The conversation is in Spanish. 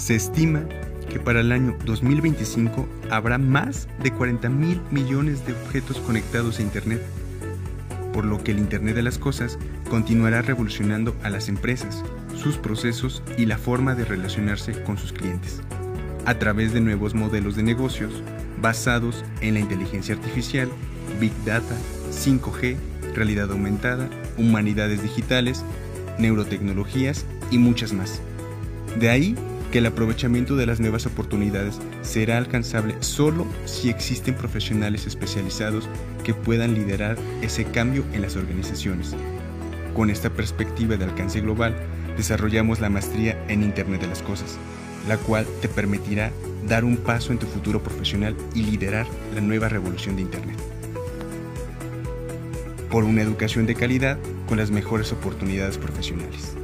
Se estima que para el año 2025 habrá más de 40 mil millones de objetos conectados a Internet, por lo que el Internet de las Cosas continuará revolucionando a las empresas, sus procesos y la forma de relacionarse con sus clientes, a través de nuevos modelos de negocios basados en la inteligencia artificial, Big Data, 5G, realidad aumentada, humanidades digitales, neurotecnologías y muchas más. De ahí que el aprovechamiento de las nuevas oportunidades será alcanzable solo si existen profesionales especializados que puedan liderar ese cambio en las organizaciones. Con esta perspectiva de alcance global, desarrollamos la maestría en Internet de las Cosas, la cual te permitirá dar un paso en tu futuro profesional y liderar la nueva revolución de Internet. Por una educación de calidad con las mejores oportunidades profesionales.